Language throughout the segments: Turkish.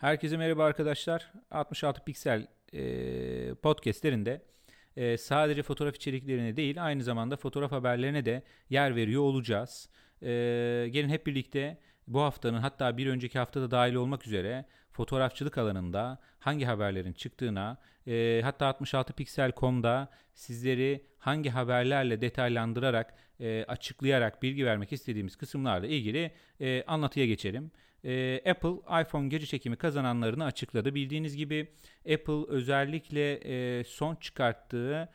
Herkese merhaba arkadaşlar. 66 Piksel e, podcastlerinde e, sadece fotoğraf içeriklerine değil aynı zamanda fotoğraf haberlerine de yer veriyor olacağız. E, gelin hep birlikte bu haftanın hatta bir önceki haftada dahil olmak üzere fotoğrafçılık alanında hangi haberlerin çıktığına e, hatta 66pixel.com'da sizleri hangi haberlerle detaylandırarak e, açıklayarak bilgi vermek istediğimiz kısımlarla ilgili e, anlatıya geçelim. E, Apple iPhone gece çekimi kazananlarını açıkladı. Bildiğiniz gibi Apple özellikle e, son çıkarttığı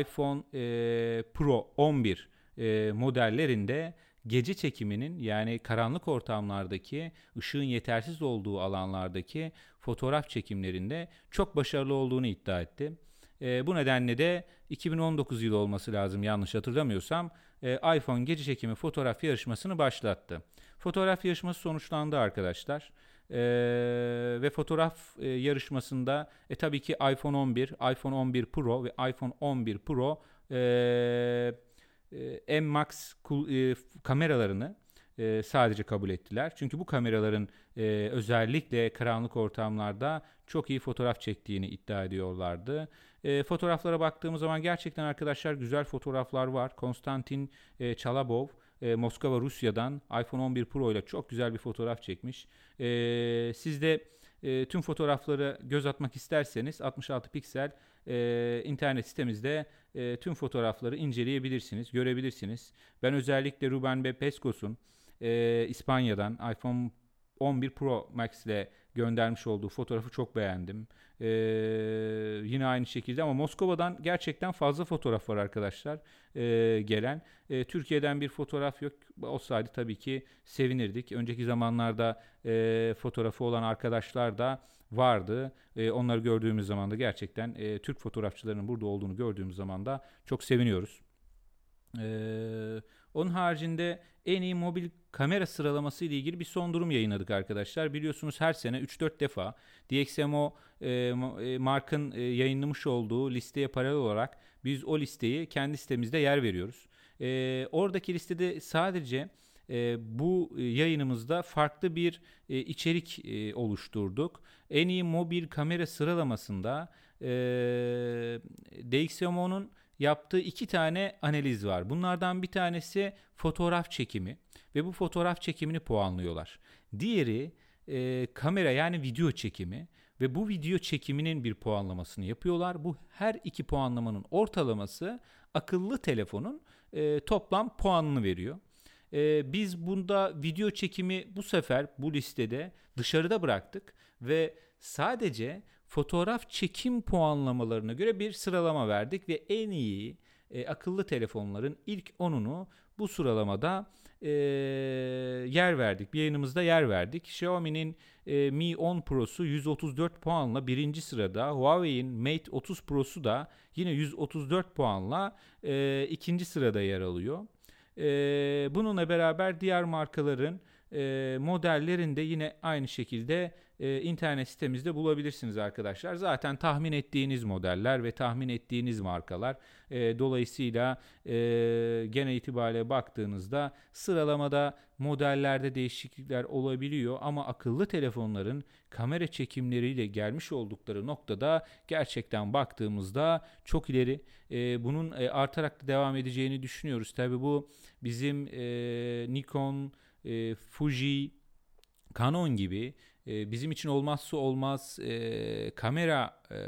iPhone e, Pro 11 e, modellerinde gece çekiminin yani karanlık ortamlardaki ışığın yetersiz olduğu alanlardaki fotoğraf çekimlerinde çok başarılı olduğunu iddia etti. E, bu nedenle de 2019 yılı olması lazım yanlış hatırlamıyorsam e, iPhone gece çekimi fotoğraf yarışmasını başlattı. Fotoğraf yarışması sonuçlandı arkadaşlar. Ee, ve fotoğraf e, yarışmasında e, tabii ki iPhone 11, iPhone 11 Pro ve iPhone 11 Pro e, e, M Max e, kameralarını e, sadece kabul ettiler. Çünkü bu kameraların e, özellikle karanlık ortamlarda çok iyi fotoğraf çektiğini iddia ediyorlardı. E, fotoğraflara baktığımız zaman gerçekten arkadaşlar güzel fotoğraflar var. Konstantin e, Çalabov e, Moskova Rusya'dan iPhone 11 Pro ile çok güzel bir fotoğraf çekmiş. E, siz de e, tüm fotoğrafları göz atmak isterseniz 66 piksel e, internet sitemizde e, tüm fotoğrafları inceleyebilirsiniz, görebilirsiniz. Ben özellikle Ruben B. Pescos'un e, İspanya'dan iPhone 11 Pro Max ile göndermiş olduğu fotoğrafı çok beğendim. Ee, yine aynı şekilde ama Moskova'dan gerçekten fazla fotoğraf var arkadaşlar e, gelen. E, Türkiye'den bir fotoğraf yok. Olsaydı tabii ki sevinirdik. Önceki zamanlarda e, fotoğrafı olan arkadaşlar da vardı. E, onları gördüğümüz zaman da gerçekten e, Türk fotoğrafçılarının burada olduğunu gördüğümüz zaman da çok seviniyoruz. Ee, onun haricinde en iyi mobil kamera sıralaması ile ilgili bir son durum yayınladık arkadaşlar. Biliyorsunuz her sene 3-4 defa DxMO e, e, Mark'ın e, yayınlamış olduğu listeye paralel olarak biz o listeyi kendi sitemizde yer veriyoruz. E, oradaki listede sadece e, bu yayınımızda farklı bir e, içerik e, oluşturduk. En iyi mobil kamera sıralamasında e, DxMO'nun yaptığı iki tane analiz var. Bunlardan bir tanesi fotoğraf çekimi ve bu fotoğraf çekimini puanlıyorlar. Diğeri e, kamera yani video çekimi ve bu video çekiminin bir puanlamasını yapıyorlar. Bu her iki puanlamanın ortalaması akıllı telefonun e, toplam puanını veriyor. E, biz bunda video çekimi bu sefer bu listede dışarıda bıraktık ve sadece fotoğraf çekim puanlamalarına göre bir sıralama verdik ve en iyi e, akıllı telefonların ilk 10'unu bu sıralamada e, yer verdik. Bir yayınımızda yer verdik. Xiaomi'nin e, Mi 10 Pro'su 134 puanla birinci sırada. Huawei'in Mate 30 Pro'su da yine 134 puanla e, ikinci sırada yer alıyor. E, bununla beraber diğer markaların e, modellerinde yine aynı şekilde e, internet sitemizde bulabilirsiniz arkadaşlar. Zaten tahmin ettiğiniz modeller ve tahmin ettiğiniz markalar. E, dolayısıyla e, genel itibariyle baktığınızda sıralamada modellerde değişiklikler olabiliyor ama akıllı telefonların kamera çekimleriyle gelmiş oldukları noktada gerçekten baktığımızda çok ileri. E, bunun e, artarak da devam edeceğini düşünüyoruz. Tabi bu bizim e, Nikon, e, Fuji, Canon gibi e, bizim için olmazsa olmaz e, kamera e,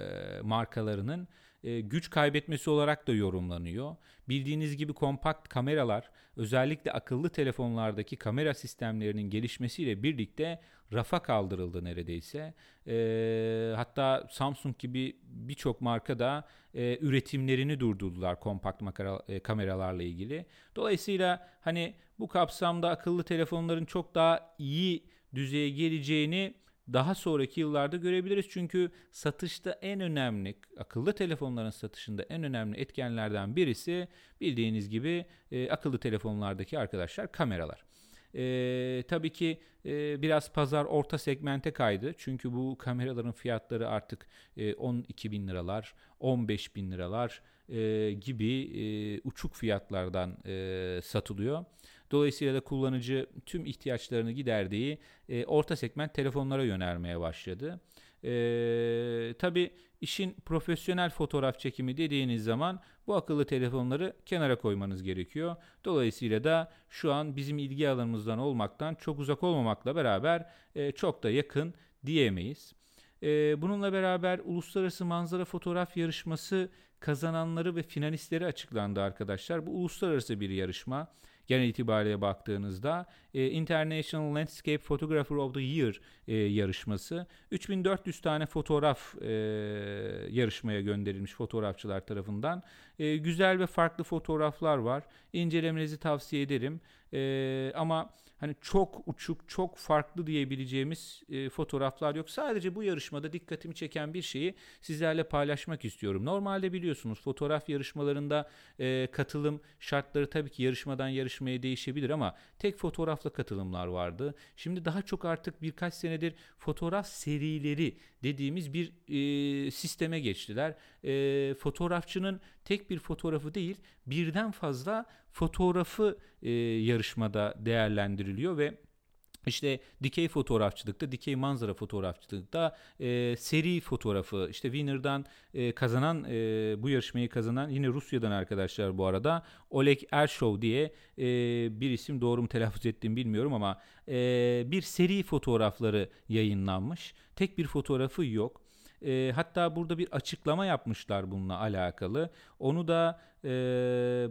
markalarının e, güç kaybetmesi olarak da yorumlanıyor. Bildiğiniz gibi kompakt kameralar özellikle akıllı telefonlardaki kamera sistemlerinin gelişmesiyle birlikte rafa kaldırıldı neredeyse. E, hatta Samsung gibi birçok marka da e, üretimlerini durdurdular kompakt makara, e, kameralarla ilgili. Dolayısıyla hani bu kapsamda akıllı telefonların çok daha iyi düzeye geleceğini daha sonraki yıllarda görebiliriz. Çünkü satışta en önemli, akıllı telefonların satışında en önemli etkenlerden birisi bildiğiniz gibi e, akıllı telefonlardaki arkadaşlar kameralar. E, tabii ki e, biraz pazar orta segmente kaydı. Çünkü bu kameraların fiyatları artık e, 12 bin liralar, 15 bin liralar e, gibi e, uçuk fiyatlardan e, satılıyor. Dolayısıyla da kullanıcı tüm ihtiyaçlarını giderdiği e, orta segment telefonlara yönelmeye başladı. E, tabii işin profesyonel fotoğraf çekimi dediğiniz zaman bu akıllı telefonları kenara koymanız gerekiyor. Dolayısıyla da şu an bizim ilgi alanımızdan olmaktan çok uzak olmamakla beraber e, çok da yakın diyemeyiz. E, bununla beraber Uluslararası Manzara Fotoğraf Yarışması kazananları ve finalistleri açıklandı arkadaşlar. Bu uluslararası bir yarışma genel itibariyle baktığınızda e, International Landscape Photographer of the Year e, yarışması 3400 tane fotoğraf e, yarışmaya gönderilmiş fotoğrafçılar tarafından. E, güzel ve farklı fotoğraflar var. İncelemenizi tavsiye ederim. E, ama hani çok uçuk, çok farklı diyebileceğimiz e, fotoğraflar yok. Sadece bu yarışmada dikkatimi çeken bir şeyi sizlerle paylaşmak istiyorum. Normalde biliyorsunuz fotoğraf yarışmalarında e, katılım şartları tabii ki yarışmadan yarışmaya değişebilir ama tek fotoğrafla katılımlar vardı. Şimdi daha çok artık birkaç senedir fotoğraf serileri dediğimiz bir e, sisteme geçtiler. E, fotoğrafçının tek bir fotoğrafı değil birden fazla fotoğrafı e, yarışmada değerlendiriliyor ve işte dikey fotoğrafçılıkta, dikey manzara fotoğrafçılıkta e, seri fotoğrafı, işte Winner'dan e, kazanan, e, bu yarışmayı kazanan yine Rusya'dan arkadaşlar bu arada Oleg Ershov diye e, bir isim doğru mu telaffuz ettiğimi bilmiyorum ama e, bir seri fotoğrafları yayınlanmış. Tek bir fotoğrafı yok. E, hatta burada bir açıklama yapmışlar bununla alakalı. Onu da e,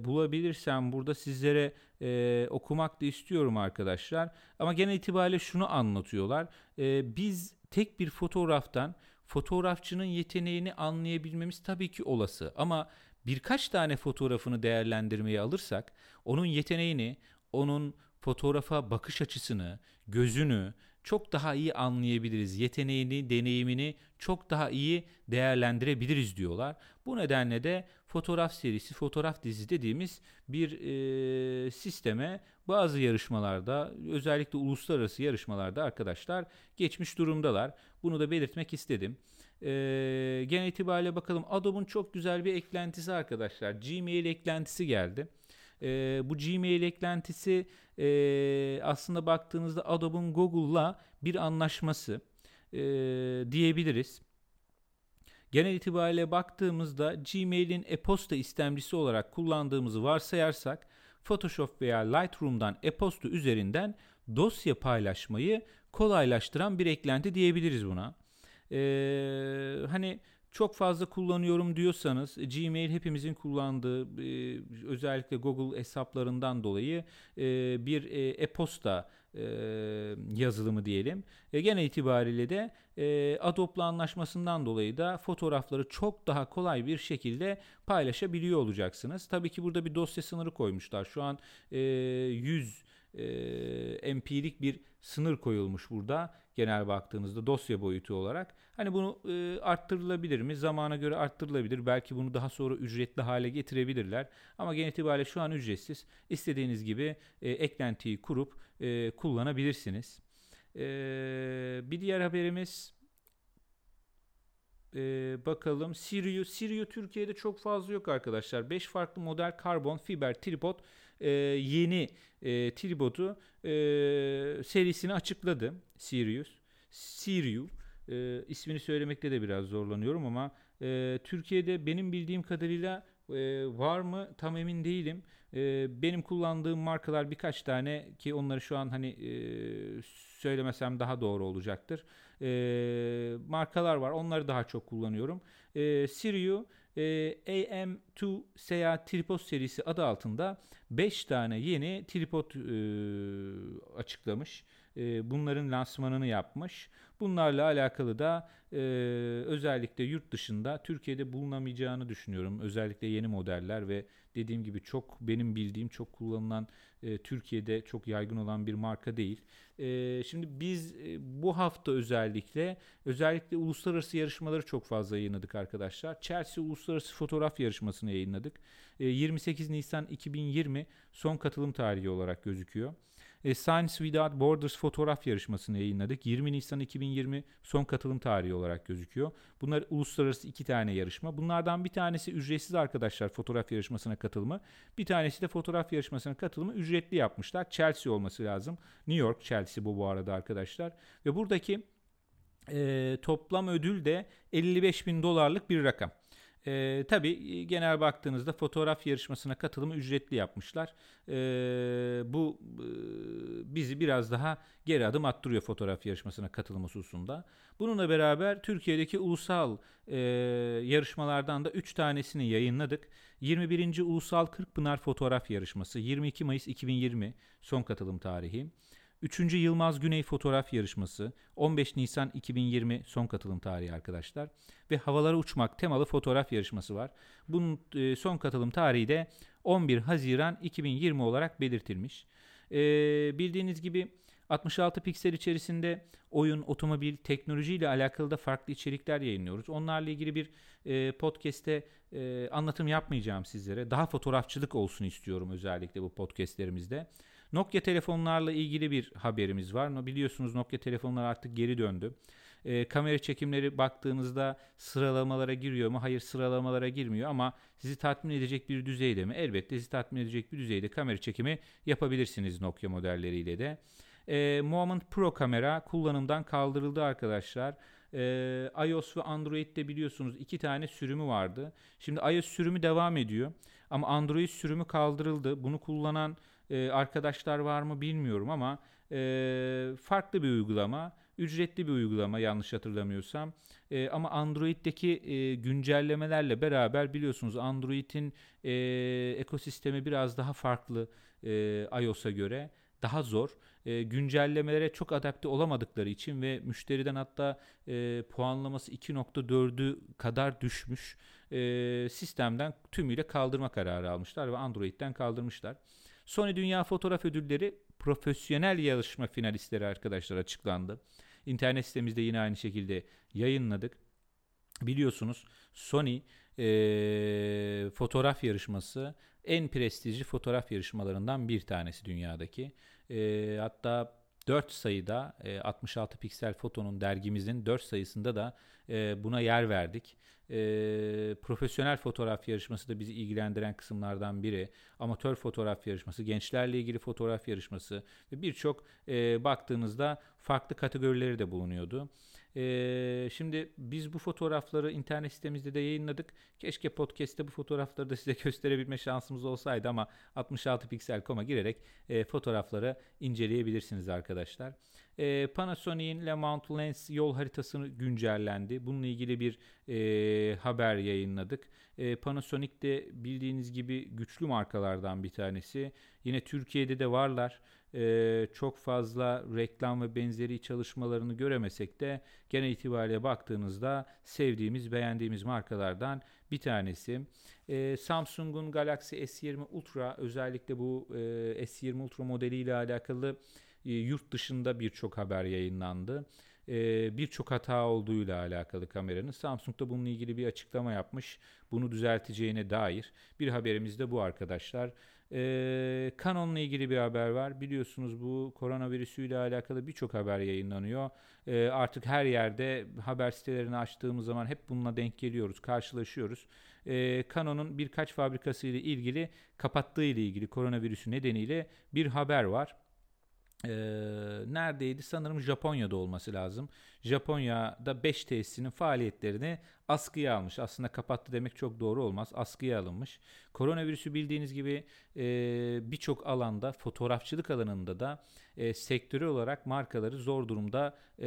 bulabilirsem burada sizlere e, okumak da istiyorum arkadaşlar. Ama genel itibariyle şunu anlatıyorlar. E, biz tek bir fotoğraftan fotoğrafçının yeteneğini anlayabilmemiz tabii ki olası. Ama birkaç tane fotoğrafını değerlendirmeye alırsak onun yeteneğini, onun fotoğrafa bakış açısını, gözünü çok daha iyi anlayabiliriz. Yeteneğini, deneyimini çok daha iyi değerlendirebiliriz diyorlar. Bu nedenle de fotoğraf serisi, fotoğraf dizisi dediğimiz bir e, sisteme bazı yarışmalarda özellikle uluslararası yarışmalarda arkadaşlar geçmiş durumdalar. Bunu da belirtmek istedim. E, genel itibariyle bakalım Adobe'un çok güzel bir eklentisi arkadaşlar. Gmail eklentisi geldi. E, bu Gmail eklentisi e, aslında baktığınızda Adobe'un Google'la bir anlaşması e, diyebiliriz. Genel itibariyle baktığımızda Gmail'in e-posta istemcisi olarak kullandığımızı varsayarsak Photoshop veya Lightroom'dan e-posta üzerinden dosya paylaşmayı kolaylaştıran bir eklenti diyebiliriz buna. Ee, hani çok fazla kullanıyorum diyorsanız Gmail hepimizin kullandığı e, özellikle Google hesaplarından dolayı e, bir e, e-posta yazılımı diyelim. E, genel itibariyle de e, Adobe'la anlaşmasından dolayı da fotoğrafları çok daha kolay bir şekilde paylaşabiliyor olacaksınız. Tabii ki burada bir dosya sınırı koymuşlar. Şu an e, 100 e, empirik bir sınır koyulmuş burada genel baktığınızda dosya boyutu olarak. Hani bunu e, arttırılabilir mi? Zamana göre arttırılabilir. Belki bunu daha sonra ücretli hale getirebilirler. Ama genel itibariyle şu an ücretsiz. İstediğiniz gibi e, eklentiyi kurup e, kullanabilirsiniz. E, bir diğer haberimiz e, bakalım Sirio. Sirio Türkiye'de çok fazla yok arkadaşlar. 5 farklı model karbon fiber tripod e, yeni e, tripodu e, serisini açıkladı Sirius. Siriu e, ismini söylemekte de biraz zorlanıyorum ama e, Türkiye'de benim bildiğim kadarıyla e, var mı tam emin değilim. E, benim kullandığım markalar birkaç tane ki onları şu an hani e, söylemesem daha doğru olacaktır. E, markalar var onları daha çok kullanıyorum. E, Siriu e, AM2 Seyahat Tripod serisi adı altında 5 tane yeni tripod e, açıklamış. E, bunların lansmanını yapmış. Bunlarla alakalı da e, özellikle yurt dışında Türkiye'de bulunamayacağını düşünüyorum. Özellikle yeni modeller ve dediğim gibi çok benim bildiğim çok kullanılan e, Türkiye'de çok yaygın olan bir marka değil. E, şimdi biz e, bu hafta özellikle özellikle uluslararası yarışmaları çok fazla yayınladık arkadaşlar. Chelsea Uluslararası Fotoğraf Yarışması'nı yayınladık. E, 28 Nisan 2020 son katılım tarihi olarak gözüküyor. E, Science Without Borders fotoğraf yarışmasını yayınladık. 20 Nisan 2020 son katılım tarihi olarak gözüküyor. Bunlar uluslararası iki tane yarışma. Bunlardan bir tanesi ücretsiz arkadaşlar fotoğraf yarışmasına katılımı. Bir tanesi de fotoğraf yarışmasına katılımı ücretli yapmışlar. Chelsea olması lazım. New York Chelsea bu bu arada arkadaşlar. Ve buradaki e, toplam ödül de 55 bin dolarlık bir rakam. E, tabii genel baktığınızda fotoğraf yarışmasına katılımı ücretli yapmışlar. E, bu e, bizi biraz daha geri adım attırıyor fotoğraf yarışmasına katılım hususunda. Bununla beraber Türkiye'deki ulusal e, yarışmalardan da 3 tanesini yayınladık. 21. Ulusal Kırkpınar Fotoğraf Yarışması 22 Mayıs 2020 son katılım tarihi. 3. Yılmaz Güney Fotoğraf Yarışması 15 Nisan 2020 son katılım tarihi arkadaşlar. Ve Havalara Uçmak temalı fotoğraf yarışması var. Bunun e, son katılım tarihi de 11 Haziran 2020 olarak belirtilmiş. E, bildiğiniz gibi 66 piksel içerisinde oyun, otomobil, teknoloji ile alakalı da farklı içerikler yayınlıyoruz. Onlarla ilgili bir e, podcast'te e, anlatım yapmayacağım sizlere. Daha fotoğrafçılık olsun istiyorum özellikle bu podcast'lerimizde. Nokia telefonlarla ilgili bir haberimiz var. Biliyorsunuz Nokia telefonlar artık geri döndü. E, kamera çekimleri baktığınızda sıralamalara giriyor mu? Hayır sıralamalara girmiyor ama sizi tatmin edecek bir düzeyde mi? Elbette sizi tatmin edecek bir düzeyde kamera çekimi yapabilirsiniz Nokia modelleriyle de. E, Moment Pro kamera kullanımdan kaldırıldı arkadaşlar. E, iOS ve Android'de biliyorsunuz iki tane sürümü vardı. Şimdi iOS sürümü devam ediyor ama Android sürümü kaldırıldı. Bunu kullanan e, arkadaşlar var mı bilmiyorum ama e, farklı bir uygulama. Ücretli bir uygulama yanlış hatırlamıyorsam. E, ama Android'deki e, güncellemelerle beraber biliyorsunuz Android'in ekosistemi biraz daha farklı iOS'a göre daha zor. E, güncellemelere çok adapte olamadıkları için ve müşteriden hatta e, puanlaması 2.4'ü kadar düşmüş. E, sistemden tümüyle kaldırma kararı almışlar ve Android'den kaldırmışlar. Sony Dünya Fotoğraf Ödülleri profesyonel yarışma finalistleri arkadaşlar açıklandı. İnternet sitemizde yine aynı şekilde yayınladık. Biliyorsunuz Sony e, fotoğraf yarışması en prestijli fotoğraf yarışmalarından bir tanesi dünyadaki. E, hatta 4 sayıda e, 66 piksel fotonun dergimizin 4 sayısında da buna yer verdik. E, profesyonel fotoğraf yarışması da bizi ilgilendiren kısımlardan biri. Amatör fotoğraf yarışması, gençlerle ilgili fotoğraf yarışması ve birçok e, baktığınızda farklı kategorileri de bulunuyordu. Ee, şimdi biz bu fotoğrafları internet sitemizde de yayınladık. Keşke podcast'te bu fotoğrafları da size gösterebilme şansımız olsaydı ama 66pixel.com'a girerek e, fotoğrafları inceleyebilirsiniz arkadaşlar. E, Panasonic'in Le Mount Lens yol haritasını güncellendi. Bununla ilgili bir e, haber yayınladık. E, Panasonic de bildiğiniz gibi güçlü markalardan bir tanesi. Yine Türkiye'de de varlar e, çok fazla reklam ve benzeri çalışmalarını göremesek de genel itibariyle baktığınızda sevdiğimiz, beğendiğimiz markalardan bir tanesi. E, Samsung'un Galaxy S20 Ultra özellikle bu e, S20 Ultra modeliyle alakalı yurt dışında birçok haber yayınlandı. E, birçok hata olduğuyla alakalı kameranın. Samsung da bununla ilgili bir açıklama yapmış. Bunu düzelteceğine dair bir haberimiz de bu arkadaşlar. Ee, Canon'la ilgili bir haber var. Biliyorsunuz bu koronavirüsüyle alakalı birçok haber yayınlanıyor. Artık her yerde haber sitelerini açtığımız zaman hep bununla denk geliyoruz, karşılaşıyoruz. Canon'un birkaç fabrikası ile ilgili kapattığı ile ilgili koronavirüsü nedeniyle bir haber var e, neredeydi? Sanırım Japonya'da olması lazım. Japonya'da 5 tesisinin faaliyetlerini askıya almış. Aslında kapattı demek çok doğru olmaz. Askıya alınmış. Koronavirüsü bildiğiniz gibi e, birçok alanda fotoğrafçılık alanında da e, sektörel olarak markaları zor durumda e,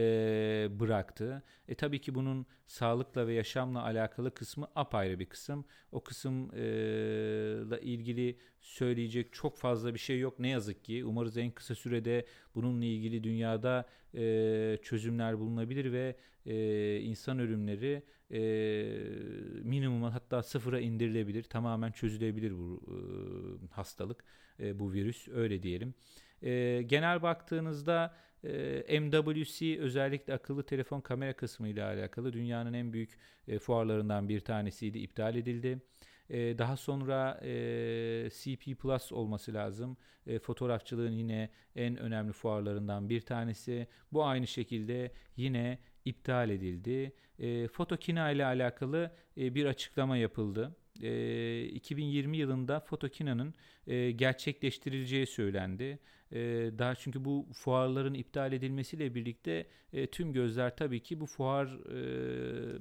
bıraktı. E, tabii ki bunun sağlıkla ve yaşamla alakalı kısmı apayrı bir kısım. O kısımla e, ilgili söyleyecek çok fazla bir şey yok ne yazık ki. Umarız en kısa sürede bununla ilgili dünyada e, çözümler bulunabilir ve e, insan ölümleri e, minimuma hatta sıfıra indirilebilir. Tamamen çözülebilir bu e, hastalık, e, bu virüs öyle diyelim. E, genel baktığınızda e, MWC özellikle akıllı telefon kamera kısmı ile alakalı dünyanın en büyük e, fuarlarından bir tanesiydi, iptal edildi. E, daha sonra e, CP Plus olması lazım. E, fotoğrafçılığın yine en önemli fuarlarından bir tanesi. Bu aynı şekilde yine iptal edildi. E, Fotokina ile alakalı e, bir açıklama yapıldı. E, 2020 yılında Fotokina'nın e, gerçekleştirileceği söylendi. E, daha çünkü bu fuarların iptal edilmesiyle birlikte e, tüm gözler tabii ki bu fuar e,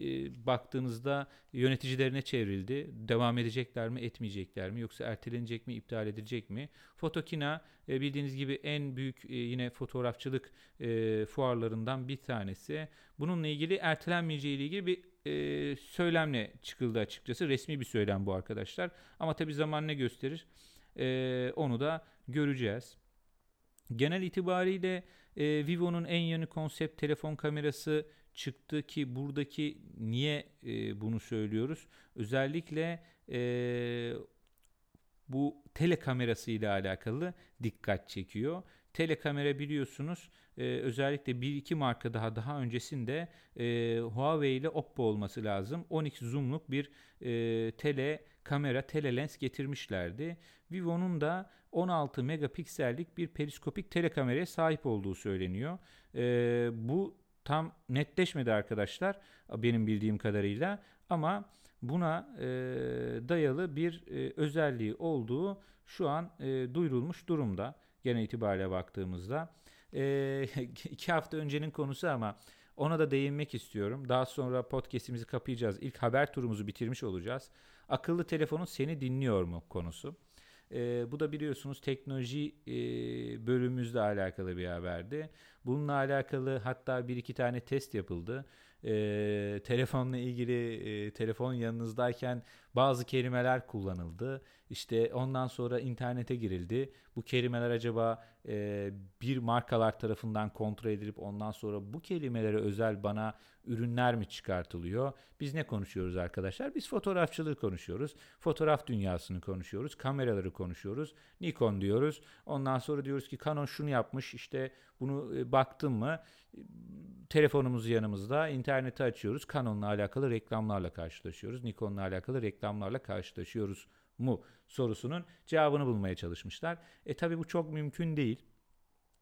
e, baktığınızda yöneticilerine çevrildi. Devam edecekler mi, etmeyecekler mi yoksa ertelenecek mi, iptal edilecek mi? Fotokina e, bildiğiniz gibi en büyük e, yine fotoğrafçılık fuarlarından bir tanesi. Bununla ilgili ertelenmeyeceği ile ilgili bir söylemle çıkıldı açıkçası. Resmi bir söylem bu arkadaşlar. Ama tabii zaman ne gösterir? Onu da göreceğiz. Genel itibariyle e, Vivo'nun en yeni konsept telefon kamerası çıktı ki buradaki niye e, bunu söylüyoruz? Özellikle e, bu tele kamerası ile alakalı dikkat çekiyor. Telekamera biliyorsunuz e, özellikle bir iki marka daha daha öncesinde e, Huawei ile Oppo olması lazım. 12 zoom'luk bir e, tele kamera, tele lens getirmişlerdi. Vivo'nun da 16 megapiksellik bir periskopik telekameraya sahip olduğu söyleniyor. E, bu tam netleşmedi arkadaşlar benim bildiğim kadarıyla ama buna e, dayalı bir e, özelliği olduğu şu an e, duyurulmuş durumda genel itibariyle baktığımızda. E, iki hafta öncenin konusu ama ona da değinmek istiyorum. Daha sonra podcast'imizi kapayacağız. İlk haber turumuzu bitirmiş olacağız. Akıllı telefonun seni dinliyor mu konusu. E, bu da biliyorsunuz teknoloji e, bölümümüzle alakalı bir haberdi. Bununla alakalı hatta bir iki tane test yapıldı. E, telefonla ilgili e, telefon yanınızdayken bazı kelimeler kullanıldı. İşte ondan sonra internete girildi. Bu kelimeler acaba e, bir markalar tarafından kontrol edilip ondan sonra bu kelimelere özel bana ürünler mi çıkartılıyor? Biz ne konuşuyoruz arkadaşlar? Biz fotoğrafçılığı konuşuyoruz. Fotoğraf dünyasını konuşuyoruz. Kameraları konuşuyoruz. Nikon diyoruz. Ondan sonra diyoruz ki Canon şunu yapmış. İşte bunu baktım mı telefonumuz yanımızda. interneti açıyoruz. Canon'la alakalı reklamlarla karşılaşıyoruz. Nikon'la alakalı reklamlarla karşılaşıyoruz mu sorusunun cevabını bulmaya çalışmışlar. E tabi bu çok mümkün değil.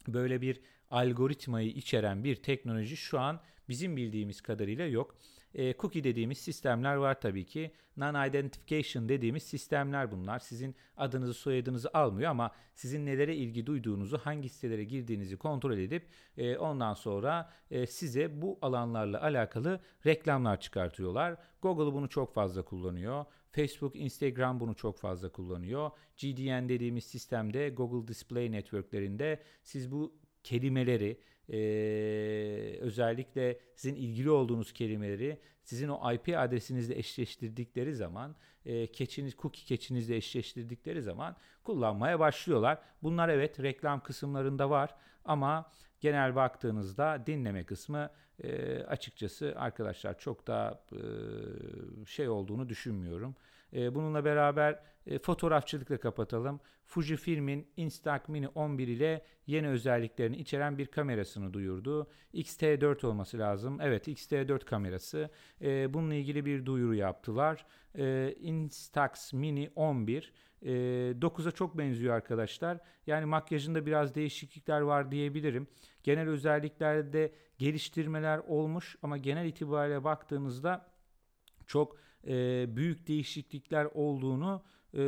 Böyle bir algoritmayı içeren bir teknoloji şu an bizim bildiğimiz kadarıyla yok. E, cookie dediğimiz sistemler var tabii ki. Non-identification dediğimiz sistemler bunlar. Sizin adınızı soyadınızı almıyor ama sizin nelere ilgi duyduğunuzu, hangi sitelere girdiğinizi kontrol edip e, ondan sonra e, size bu alanlarla alakalı reklamlar çıkartıyorlar. Google bunu çok fazla kullanıyor. Facebook, Instagram bunu çok fazla kullanıyor. GDN dediğimiz sistemde Google Display Network'lerinde siz bu kelimeleri e, özellikle sizin ilgili olduğunuz kelimeleri sizin o IP adresinizle eşleştirdikleri zaman e, keçiniz cookie keçinizle eşleştirdikleri zaman kullanmaya başlıyorlar. Bunlar evet reklam kısımlarında var ama genel baktığınızda dinleme kısmı e, açıkçası arkadaşlar çok da e, şey olduğunu düşünmüyorum. E, bununla beraber e, fotoğrafçılıkla kapatalım. Fujifilm'in Instax Mini 11 ile yeni özelliklerini içeren bir kamerasını duyurdu. X-T4 olması lazım. Evet X-T4 kamerası. E, bununla ilgili bir duyuru yaptılar. E, Instax Mini 11 e, 9'a çok benziyor arkadaşlar. Yani makyajında biraz değişiklikler var diyebilirim. Genel özelliklerde geliştirmeler olmuş ama genel itibariyle baktığınızda çok e, büyük değişiklikler olduğunu e,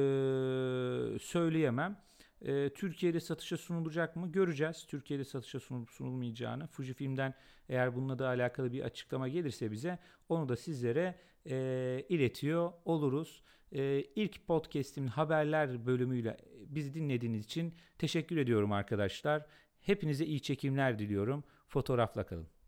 söyleyemem. E, Türkiye'de satışa sunulacak mı göreceğiz. Türkiye'de satışa sunulup sunulmayacağını. Fujifilm'den eğer bununla da alakalı bir açıklama gelirse bize onu da sizlere e, iletiyor oluruz. E, ilk podcast'imin haberler bölümüyle bizi dinlediğiniz için teşekkür ediyorum arkadaşlar. Hepinize iyi çekimler diliyorum. Fotoğrafla kalın.